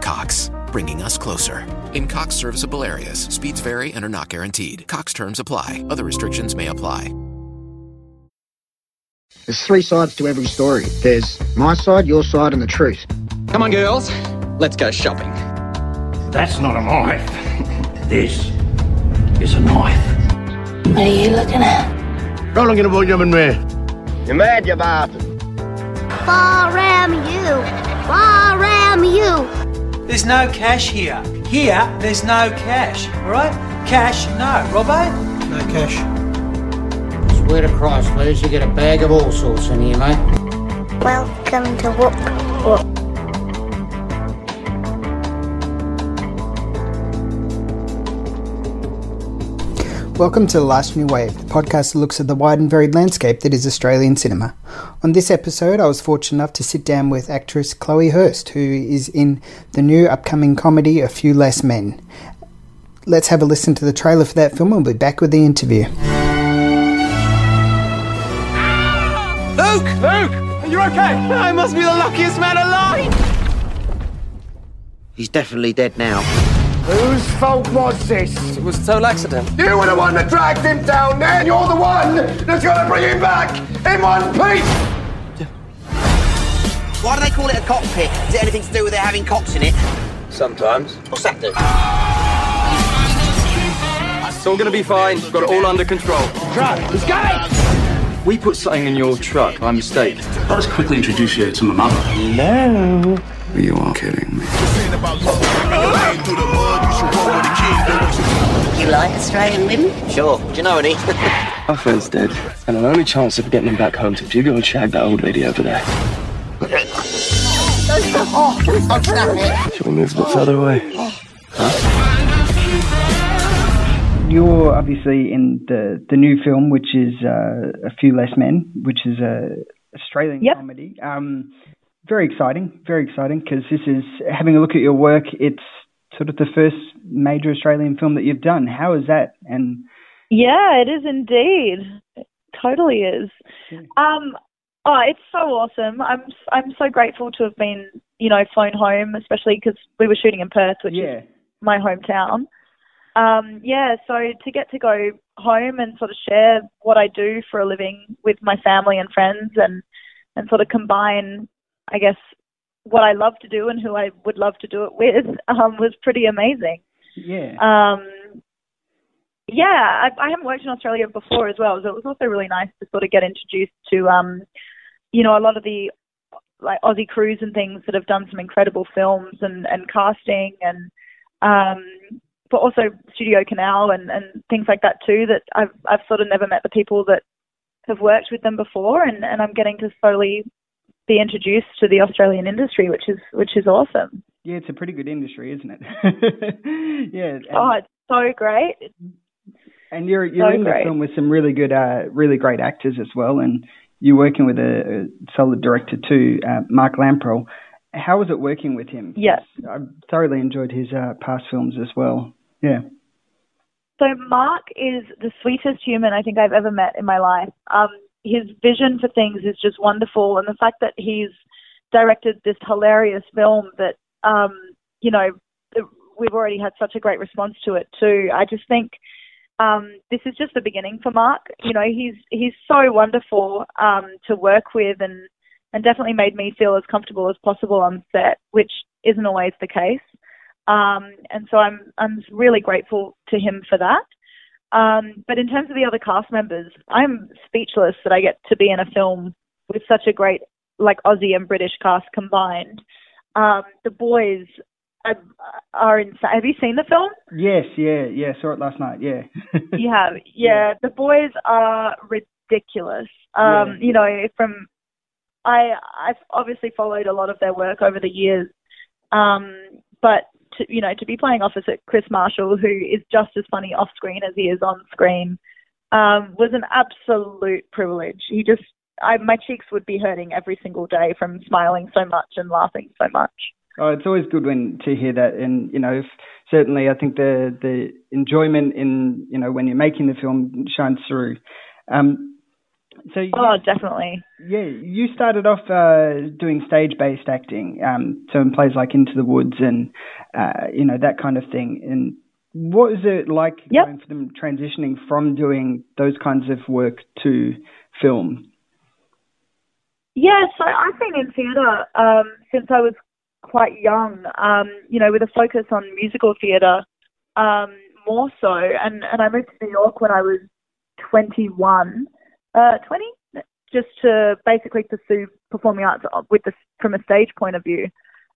Cox, bringing us closer. In Cox serviceable areas, speeds vary and are not guaranteed. Cox terms apply, other restrictions may apply. There's three sides to every story. There's my side, your side, and the truth. Come on, girls. Let's go shopping. That's not a knife. This is a knife. What are you looking at? Not looking at what you've been there. You're mad, you bastard. Far am you. Far am you. There's no cash here. Here, there's no cash. All right? Cash, no. Robbo? No cash. Swear to Christ, Liz, you get a bag of all sorts in here, mate. Welcome to Whoop Whoop. Welcome to The Last New Wave, the podcast that looks at the wide and varied landscape that is Australian cinema. On this episode, I was fortunate enough to sit down with actress Chloe Hurst, who is in the new upcoming comedy A Few Less Men. Let's have a listen to the trailer for that film and we'll be back with the interview. Luke! Luke! Are you okay? I must be the luckiest man alive! He's definitely dead now. Whose fault was this? It was a total accident. You were the one that dragged him down there, and you're the one that's gonna bring him back in one piece! Why do they call it a cockpit? Is it anything to do with it having cocks in it? Sometimes. What's that do? It's all gonna be fine. Got it all under control. Truck, let's go! We put something in your truck by mistake. I'll just quickly introduce you to my mother. Hello. You are kidding me. You like Australian women? Sure. Do you know any? My friend's dead, and our only chance of getting him back home is if you go and shag that old lady over there. Shall we move a bit further away? You're obviously in the, the new film, which is uh, A Few Less Men, which is a Australian Yep. comedy. Um, very exciting, very exciting, because this is, having a look at your work, it's sort of the first major Australian film that you've done. How is that? And Yeah, it is indeed. It totally is. Um, oh, it's so awesome. I'm I'm so grateful to have been, you know, flown home, especially because we were shooting in Perth, which yeah, is my hometown. Um, yeah, so to get to go home and sort of share what I do for a living with my family and friends, and and sort of combine, I guess, what I love to do and who I would love to do it with, um, was pretty amazing. yeah. Um, yeah, I, I haven't worked in Australia before as well, so it was also really nice to sort of get introduced to, um, you know, a lot of the like Aussie crews and things that have done some incredible films and, and casting and, um, but also Studio Canal and, and things like that too. That I've I've sort of never met the people that have worked with them before, and, and I'm getting to slowly be introduced to the Australian industry, which is which is awesome. Yeah, it's a pretty good industry, isn't it? yeah. And, Oh, it's so great. and you're you're so in the film with some really good, uh, really great actors as well, and you're working with a, a solid director too, uh, Mark Lamprell. How was it working with him? Yes. I thoroughly enjoyed his uh, past films as well. Yeah. So Mark is the sweetest human I think I've ever met in my life. Um, his vision for things is just wonderful, and the fact that he's directed this hilarious film that, um, you know, we've already had such a great response to it too. I just think um, this is just the beginning for Mark. You know, he's he's so wonderful um, to work with, and and definitely made me feel as comfortable as possible on set, which isn't always the case. Um, and so I'm I'm really grateful to him for that. Um, but in terms of the other cast members, I'm speechless that I get to be in a film with such a great like Aussie and British cast combined. Um, the boys are, are insane. Have you seen the film? Yes, yeah, yeah. Saw it last night. Yeah. you have, yeah. The boys are ridiculous. Um, You know, from I I've obviously followed a lot of their work over the years, um, but to you know to be playing opposite Kris Marshall, who is just as funny off screen as he is on screen, um, was an absolute privilege. He just I, my cheeks would be hurting every single day from smiling so much and laughing so much. Oh, it's always good when to hear that, and you know, if, certainly I think the the enjoyment in you know when you're making the film shines through. Um, so you, oh, definitely. Yeah, you started off uh, doing stage-based acting, um, so in plays like Into the Woods and uh, you know that kind of thing. And what was it like yep. going for them transitioning from doing those kinds of work to film? Yeah, so I've been in theatre um, since I was quite young. Um, you know, with a focus on musical theatre um, more so, and and I moved to New York when I was 21 uh, 20, just to basically pursue performing arts with the, from a stage point of view.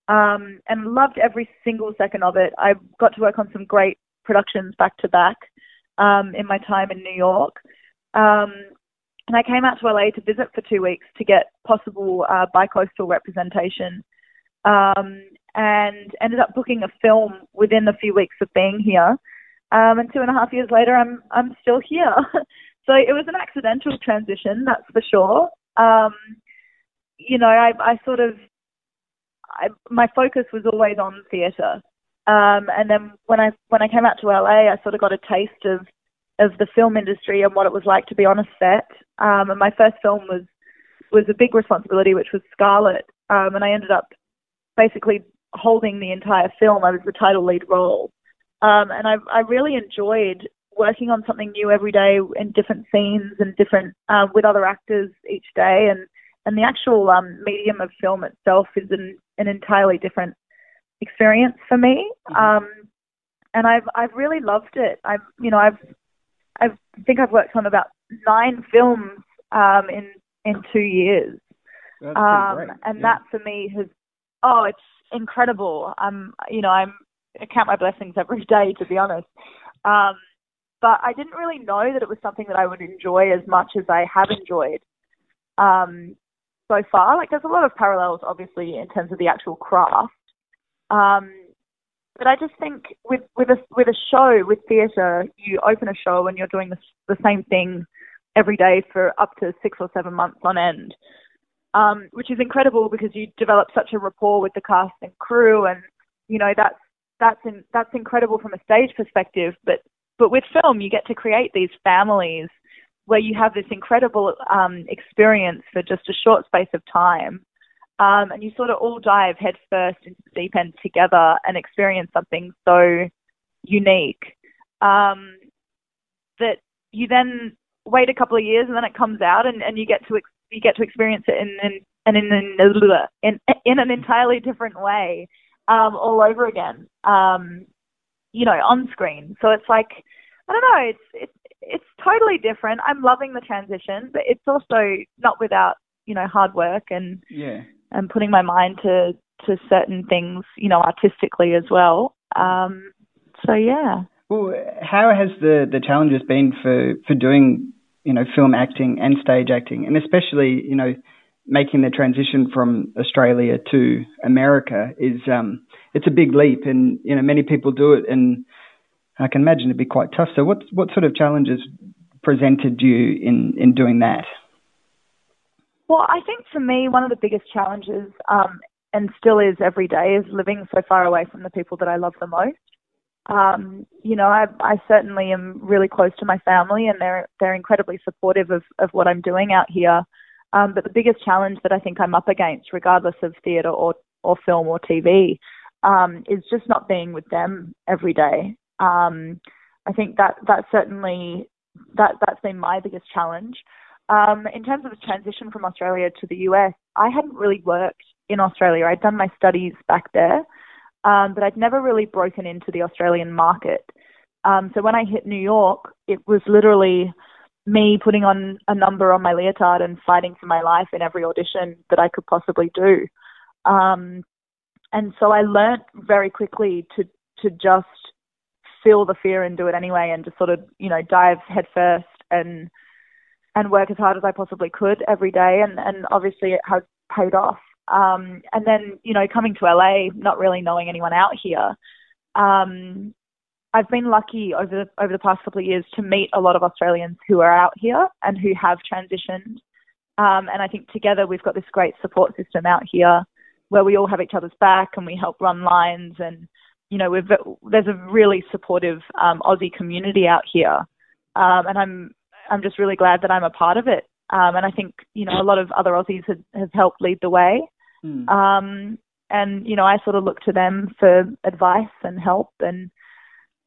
Um, and loved every single second of it. I got to work on some great productions back to back um, in my time in New York. Um, and I came out to LA to visit for two weeks to get possible uh, bi-coastal representation um, and ended up booking a film within a few weeks of being here. Um, and two and a half years later, I'm I'm still here. So it was an accidental transition, that's for sure. Um, you know, I, I sort of, I, my focus was always on theatre. Um, and then when I when I came out to LA, I sort of got a taste of of the film industry and what it was like to be on a set. Um, and my first film was was a big responsibility, which was Scarlet. Um, and I ended up basically holding the entire film. I was the title lead role. Um, and I, I really enjoyed working on something new every day in different scenes and different uh, with other actors each day, and and the actual um, medium of film itself is an an entirely different experience for me. Mm-hmm. Um, and I've I've really loved it. I've you know I've I think I've worked on about nine films um, in in two years. Um, and yeah. that for me has oh it's incredible. I'm you know I'm I count my blessings every day to be honest. Um, but I didn't really know that it was something that I would enjoy as much as I have enjoyed um, so far. Like, there's a lot of parallels, obviously, in terms of the actual craft. Um, but I just think with with a with a show with theatre, you open a show and you're doing the the same thing every day for up to six or seven months on end, um, which is incredible because you develop such a rapport with the cast and crew, and you know that's that's in, that's incredible from a stage perspective. But but with film, you get to create these families where you have this incredible um, experience for just a short space of time. Um, and you sort of all dive headfirst into the deep end together and experience something so unique um, that you then wait a couple of years and then it comes out and, and you get to ex- you get to experience it in in in in, in, in an entirely different way um, all over again. Um, you know, on screen. So it's like, I don't know, it's it's it's totally different. I'm loving the transition, but it's also not without you know hard work and yeah and putting my mind to to certain things, you know, artistically as well. Um, so yeah. Well, how has the the challenges been for for doing you know film acting and stage acting, and especially you know making the transition from Australia to America is um, it's a big leap, and you know many people do it, and I can imagine it'd be quite tough. So, what what sort of challenges presented you in in doing that? Well, I think for me, one of the biggest challenges, um, and still is every day, is living so far away from the people that I love the most. Um, you know, I, I certainly am really close to my family, and they're they're incredibly supportive of of what I'm doing out here. Um, but the biggest challenge that I think I'm up against, regardless of theatre or or film or TV, um, is just not being with them every day. Um, I think that that certainly that that's been my biggest challenge. Um, in terms of the transition from Australia to the US, I hadn't really worked in Australia. I'd done my studies back there, um, but I'd never really broken into the Australian market. Um, so when I hit New York, it was literally me putting on a number on my leotard and fighting for my life in every audition that I could possibly do. Um, and so I learnt very quickly to to just feel the fear and do it anyway, and just sort of you know dive headfirst and and work as hard as I possibly could every day, and and obviously it has paid off. Um, and then you know coming to LA, not really knowing anyone out here, um, I've been lucky over the, over the past couple of years to meet a lot of Australians who are out here and who have transitioned. Um, and I think together we've got this great support system out here where we all have each other's back and we help run lines and you know we've there's a really supportive um, Aussie community out here, um, and I'm I'm just really glad that I'm a part of it. Um, and I think you know a lot of other Aussies have, have helped lead the way. Mm. Um, and you know I sort of look to them for advice and help and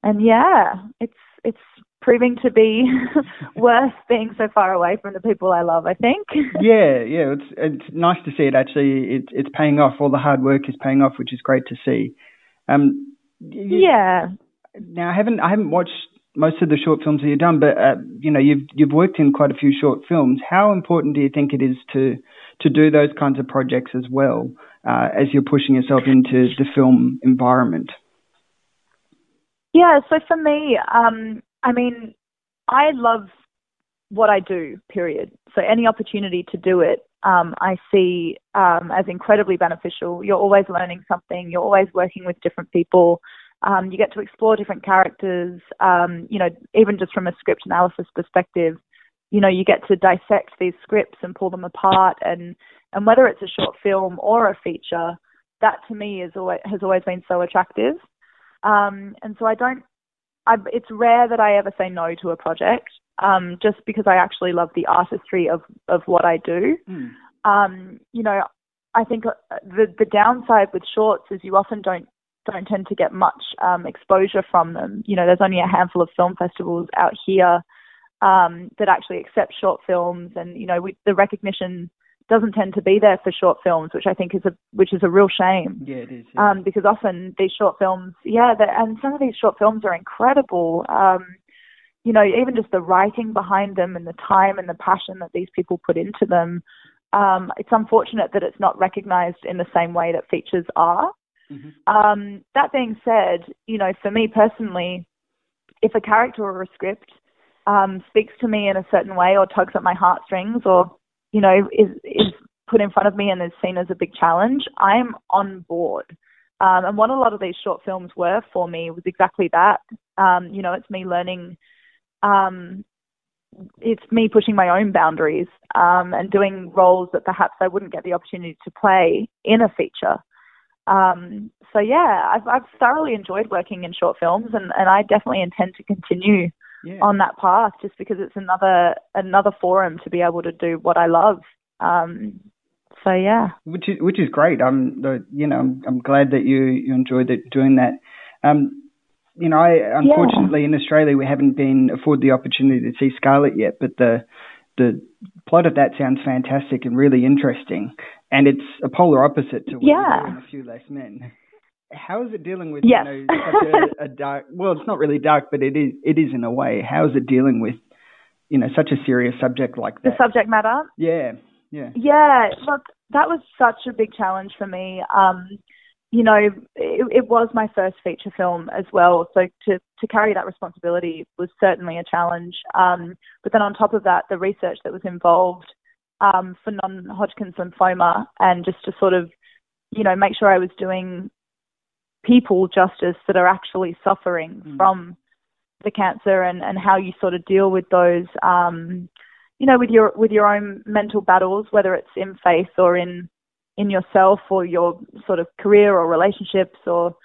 and yeah, it's it's proving to be worth being so far away from the people I love. I think. yeah, yeah, it's it's nice to see it. Actually, it's it's paying off. All the hard work is paying off, which is great to see. Um, you, yeah. Now I haven't I haven't watched most of the short films that you've done, but uh, you know you've you've worked in quite a few short films. How important do you think it is to to do those kinds of projects as well uh, as you're pushing yourself into the film environment? Yeah, so for me, um, I mean, I love what I do, period. So any opportunity to do it, um, I see um, as incredibly beneficial. You're always learning something. You're always working with different people. Um, you get to explore different characters. Um, you know, even just from a script analysis perspective, you know, you get to dissect these scripts and pull them apart. And and whether it's a short film or a feature, that to me is always has always been so attractive. Um, and so I don't. I, it's rare that I ever say no to a project um, just because I actually love the artistry of, of what I do. Mm. Um, you know, I think uh, the the downside with shorts is you often don't don't tend to get much um, exposure from them. You know, there's only a handful of film festivals out here um, that actually accept short films, and you know, we, the recognition doesn't tend to be there for short films, which I think is a which is a real shame. Yeah, it is. Yeah. Um, because often these short films, yeah, and some of these short films are incredible. Um, you know, even just the writing behind them and the time and the passion that these people put into them, um, it's unfortunate that it's not recognized in the same way that features are. Mm-hmm. Um, that being said, you know, for me personally, if a character or a script um, speaks to me in a certain way or tugs at my heartstrings or, you know, is, is put in front of me and is seen as a big challenge, I'm on board. Um, and what a lot of these short films were for me was exactly that. Um, you know, it's me learning um, it's me pushing my own boundaries um, and doing roles that perhaps I wouldn't get the opportunity to play in a feature. Um, so yeah, I've, I've thoroughly enjoyed working in short films, and, and I definitely intend to continue yeah. on that path, just because it's another another forum to be able to do what I love. Um, so yeah, which is which is great. I'm you know I'm, I'm glad that you you enjoyed it, doing that. Um, you know, I, unfortunately yeah. in Australia we haven't been afforded the opportunity to see Scarlet yet, but the the plot of that sounds fantastic and really interesting, and it's a polar opposite to what yeah. A Few Less Men. How is it dealing with yes. you know such a, a dark? Well, it's not really dark, but it is it is in a way. How is it dealing with you know such a serious subject like that? The subject matter. Yeah, yeah, yeah. Look, that was such a big challenge for me. Um, you know, it, it, was my first feature film as well. So to, to carry that responsibility was certainly a challenge. Um, but then on top of that, the research that was involved um, for non-Hodgkin's lymphoma and just to sort of, you know, make sure I was doing people justice that are actually suffering mm. from the cancer and, and how you sort of deal with those, um, you know, with your with your own mental battles, whether it's in faith or in in yourself or your sort of career or relationships or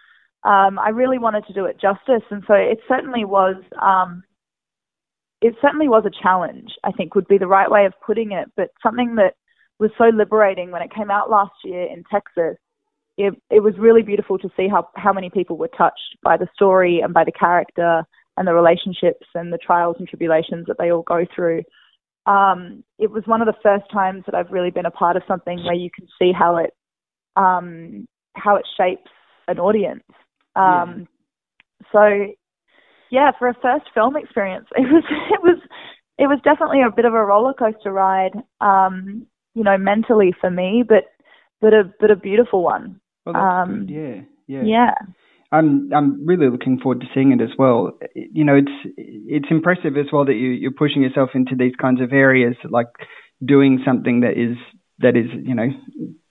um, I really wanted to do it justice and so it certainly was um, it certainly was a challenge I think would be the right way of putting it but something that was so liberating when it came out last year in Texas it, it was really beautiful to see how, how many people were touched by the story and by the character and the relationships and the trials and tribulations that they all go through um, it was one of the first times that I've really been a part of something where you can see how it um, how it shapes an audience. Um, yeah. So, yeah, for a first film experience, it was it was it was definitely a bit of a roller coaster ride, um, you know, mentally for me, but but a but a beautiful one. Well, um. Yeah, yeah, yeah. I'm I'm really looking forward to seeing it as well. You know, it's it's impressive as well that you you're pushing yourself into these kinds of areas, like doing something that is that is you know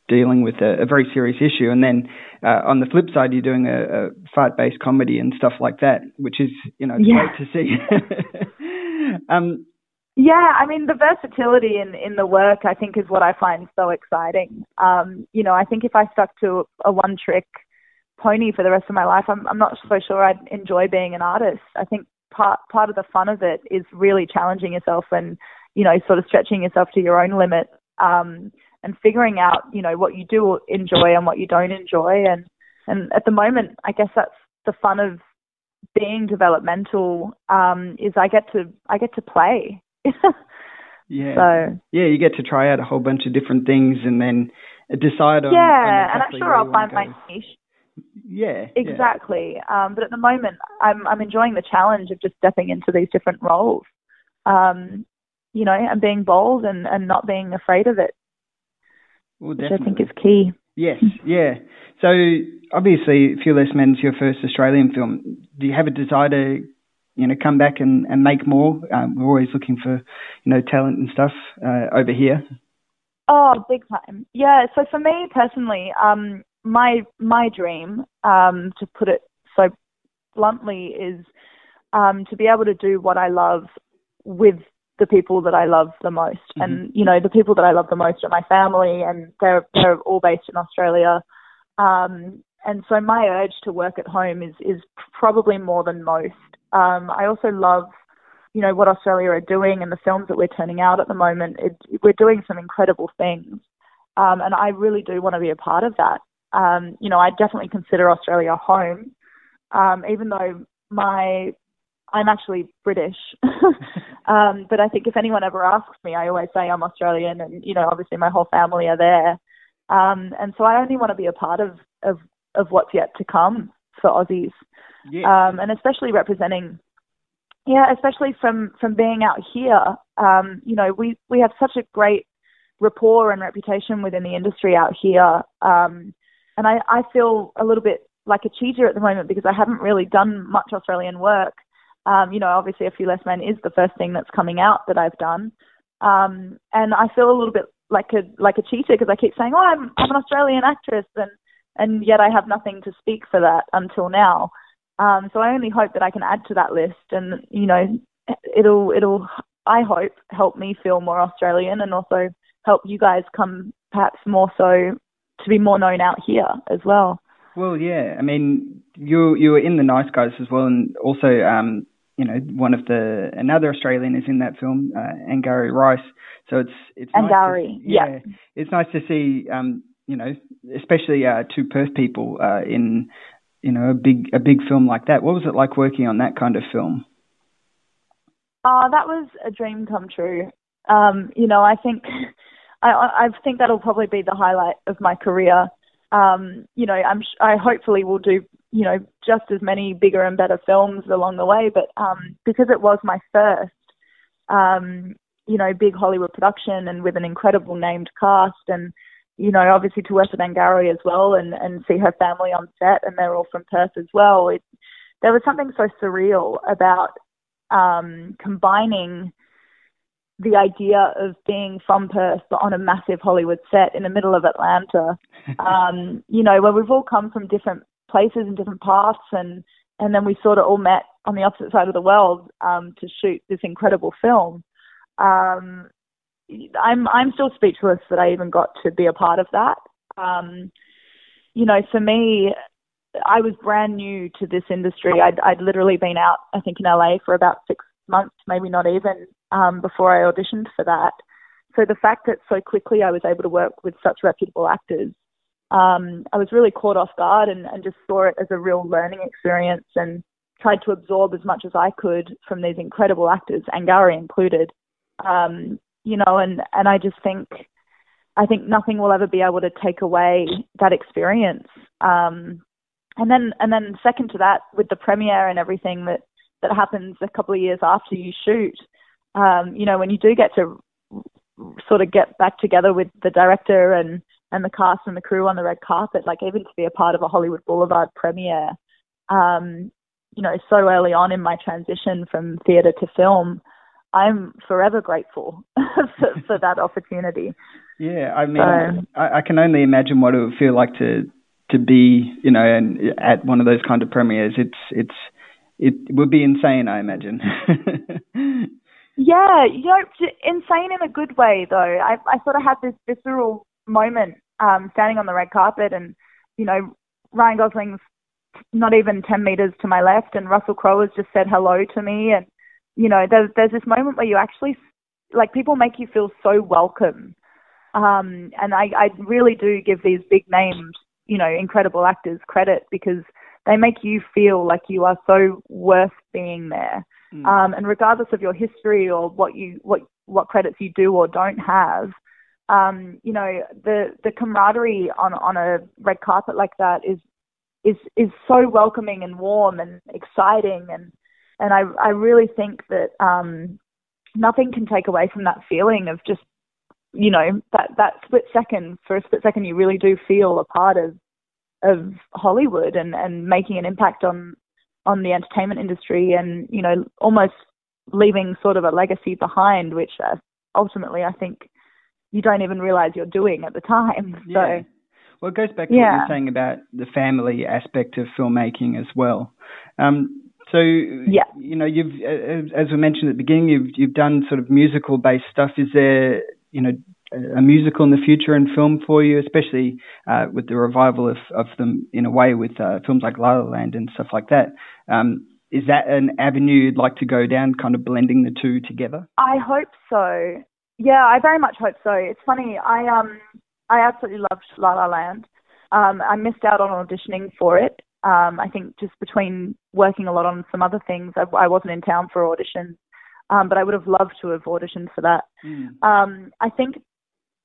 dealing with a, a very serious issue, and then uh, on the flip side, you're doing a, a fight-based comedy and stuff like that, which is you know Yeah. great to see. um, Yeah, I mean the versatility in in the work I think is what I find so exciting. Um, you know, I think if I stuck to a one trick pony for the rest of my life, I'm I'm not so sure I'd enjoy being an artist. I think part part of the fun of it is really challenging yourself and you know sort of stretching yourself to your own limit um, and figuring out you know what you do enjoy and what you don't enjoy and and at the moment I guess that's the fun of being developmental um, is I get to I get to play. yeah, So- yeah, you get to try out a whole bunch of different things and then decide on. yeah, on and I'm sure I'll find my niche. Yeah, yeah. Exactly. Um, but at the moment, I'm I'm enjoying the challenge of just stepping into these different roles. Um, you know, and being bold and, and not being afraid of it, Well, which I think is key. Yes, yeah. So obviously, Few Less Men's your first Australian film. Do you have a desire to, you know, come back and, and make more? Um, we're always looking for, you know, talent and stuff uh, over here. Oh, big time. Yeah. So for me personally, um, my my dream, um, to put it so bluntly, is um, to be able to do what I love with the people that I love the most. And you know, the people that I love the most are my family, and they're they're all based in Australia. Um, and so my urge to work at home is is probably more than most. Um, I also love you know what Australia are doing and the films that we're turning out at the moment. It, we're doing some incredible things, um, and I really do want to be a part of that. Um, you know, I definitely consider Australia home, um, even though my I'm actually British. um, but I think if anyone ever asks me, I always say I'm Australian, and you know, obviously my whole family are there. Um, and so I only want to be a part of of of what's yet to come for Aussies, Yeah. um, and especially representing yeah, especially from from being out here. Um, you know, we we have such a great rapport and reputation within the industry out here. Um, and I, I feel a little bit like a cheater at the moment because I haven't really done much Australian work. Um, you know, obviously a few less men is the first thing that's coming out that I've done. Um, and I feel a little bit like a like a cheater because I keep saying, "Oh, I'm I'm an Australian actress," and and yet I have nothing to speak for that until now. Um, so I only hope that I can add to that list, and you know, it'll it'll I hope help me feel more Australian, and also help you guys come perhaps more so to be more known out here as well. Well, yeah. I mean, you you were in the Nice Guys as well, and also, um, you know, one of the another Australian is in that film, uh, Angourie Rice. So it's it's nice to- Angourie, yeah. It's nice to see, um, you know, especially uh, two Perth people uh, in, you know, a big a big film like that. What was it like working on that kind of film? Uh, that was a dream come true. Um, you know, I think I, I think that'll probably be the highlight of my career. Um, you know, I'm I hopefully will do you know just as many bigger and better films along the way, but um, because it was my first, um, you know, big Hollywood production and with an incredible named cast and you know, obviously to with Angourie as well and, and see her family on set and they're all from Perth as well. It, there was something so surreal about um, combining the idea of being from Perth but on a massive Hollywood set in the middle of Atlanta. um, you know, where we've all come from different places and different paths and and then we sort of all met on the opposite side of the world um, to shoot this incredible film. Um, I'm I'm still speechless that I even got to be a part of that. Um, you know, for me, I was brand new to this industry. I'd I'd literally been out, I think, in LA for about six months, maybe not even, um, before I auditioned for that. So the fact that so quickly I was able to work with such reputable actors, um, I was really caught off guard and, and just saw it as a real learning experience and tried to absorb as much as I could from these incredible actors, Angourie included. Um, you know, and, and I just think I think nothing will ever be able to take away that experience. Um, and then and then second to that, with the premiere and everything that that happens a couple of years after you shoot, um, you know, when you do get to sort of get back together with the director and and the cast and the crew on the red carpet, like even to be a part of a Hollywood Boulevard premiere, um, you know, so early on in my transition from theatre to film, I'm forever grateful. for, for that opportunity. Yeah, I mean, So- I, I can only imagine what it would feel like to to be, you know, and at one of those kind of premieres. It's it's it would be insane, I imagine. Yeah, you know, insane in a good way though. I I sort of had this visceral moment um, standing on the red carpet, and you know, Ryan Gosling's not even ten meters to my left, and Russell Crowe has just said hello to me, and you know, there's there's this moment where you actually like people make you feel so welcome, um, and I I really do give these big names, you know, incredible actors credit because they make you feel like you are so worth being there. Um, and regardless of your history or what you what what credits you do or don't have, um, you know the the camaraderie on on a red carpet like that is is is so welcoming and warm and exciting and and I I really think that um, nothing can take away from that feeling of just you know that that split second for a split second you really do feel a part of of Hollywood and and making an impact on on the entertainment industry and you know almost leaving sort of a legacy behind which uh, ultimately I think you don't even realize you're doing at the time Yeah. so Well, it goes back to what you're saying about the family aspect of filmmaking as well. Um, so, Yeah. you know, you've, as we mentioned at the beginning, you've you've done sort of musical based stuff. Is there, you know, a a musical in the future in film for you, especially uh, with the revival of, of them in a way with uh, films like La La Land and stuff like that? Um, is that an avenue you'd like to go down, kind of blending the two together? I hope so. Yeah, I very much hope so. It's funny. I um I absolutely loved La La Land. Um, I missed out on auditioning for it. Um, I think just between working a lot on some other things, I, I wasn't in town for auditions. Um, but I would have loved to have auditioned for that. Um, I think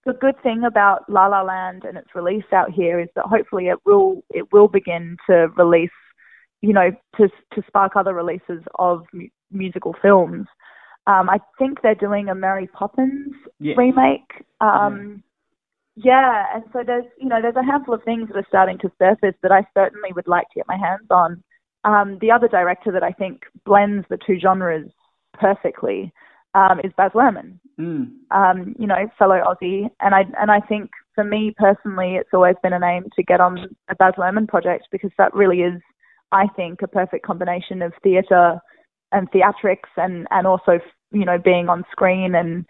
the good thing about La La Land and its release out here is that hopefully it will it will begin to release, you know, to to spark other releases of mu- musical films. Um, I think they're doing a Mary Poppins Yes. remake. Um, yeah, and so there's you know there's a handful of things that are starting to surface that I certainly would like to get my hands on. Um, the other director that I think blends the two genres perfectly um, is Baz Luhrmann Mm. um, you know, fellow Aussie. And I and I think for me personally, it's always been an aim to get on a Baz Luhrmann project because that really is, I think, a perfect combination of theatre and theatrics and and also you know being on screen and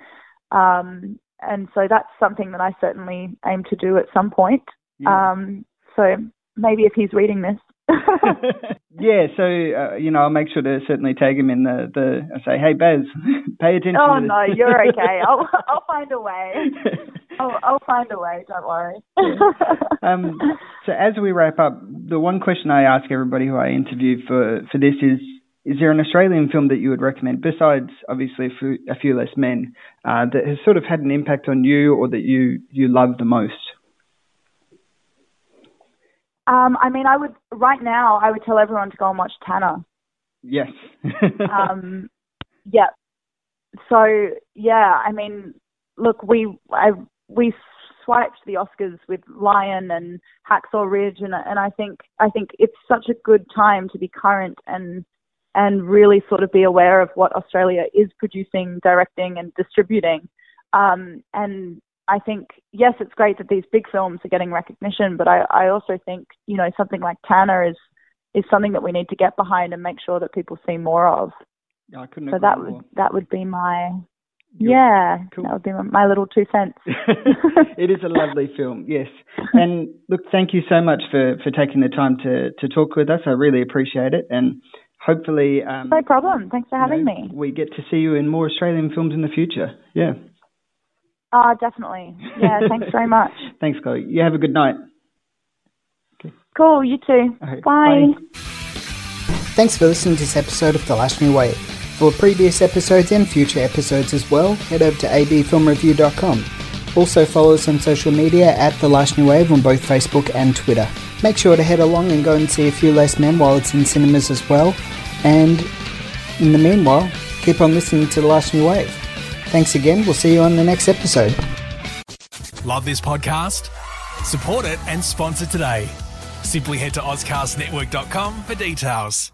um and so that's something that I certainly aim to do at some point. Yeah. Um, so maybe if he's reading this. Yeah, so uh, you know, I'll make sure to certainly tag him in the the. I say, hey Baz, pay attention. Oh no, you're okay. I'll I'll find a way. I'll I'll find a way. Don't worry. um, so as we wrap up, the one question I ask everybody who I interview for for this is: Is there an Australian film that you would recommend, besides obviously a few, a few less men, uh, that has sort of had an impact on you, or that you you love the most? Um, I mean, I would right now. I would tell everyone to go and watch Tanna. Yes. Um, yeah. So yeah, I mean, look, we I we swiped the Oscars with Lion and Hacksaw Ridge, and and I think I think it's such a good time to be current and and really sort of be aware of what Australia is producing, directing, and distributing. Um, and I think yes, it's great that these big films are getting recognition, but I, I also think you know something like Tanna is is something that we need to get behind and make sure that people see more of. Yeah, I couldn't So that more. would that would be my yeah that would be my, my little two cents. it is a lovely film, yes. And look, thank you so much for, for taking the time to, to talk with us. I really appreciate it. And hopefully, um, no problem. Thanks for having you know, me. we get to see you in more Australian films in the future. Yeah. Ah, definitely. Yeah, thanks very much. Thanks, Chloe. You have a good night. Cool. You too. Okay, Bye. Thanks for listening to this episode of The Last New Wave. For previous episodes and future episodes as well, head over to abfilmreview.com. Also follow us on social media at The Last New Wave on both Facebook and Twitter. Make sure to head along and go and see A Few Less Men while it's in cinemas as well. And in the meanwhile, keep on listening to The Last New Wave. Thanks again. We'll see you on the next episode. Love this podcast? Support it and sponsor today. Simply head to OzcastNetwork.com for details.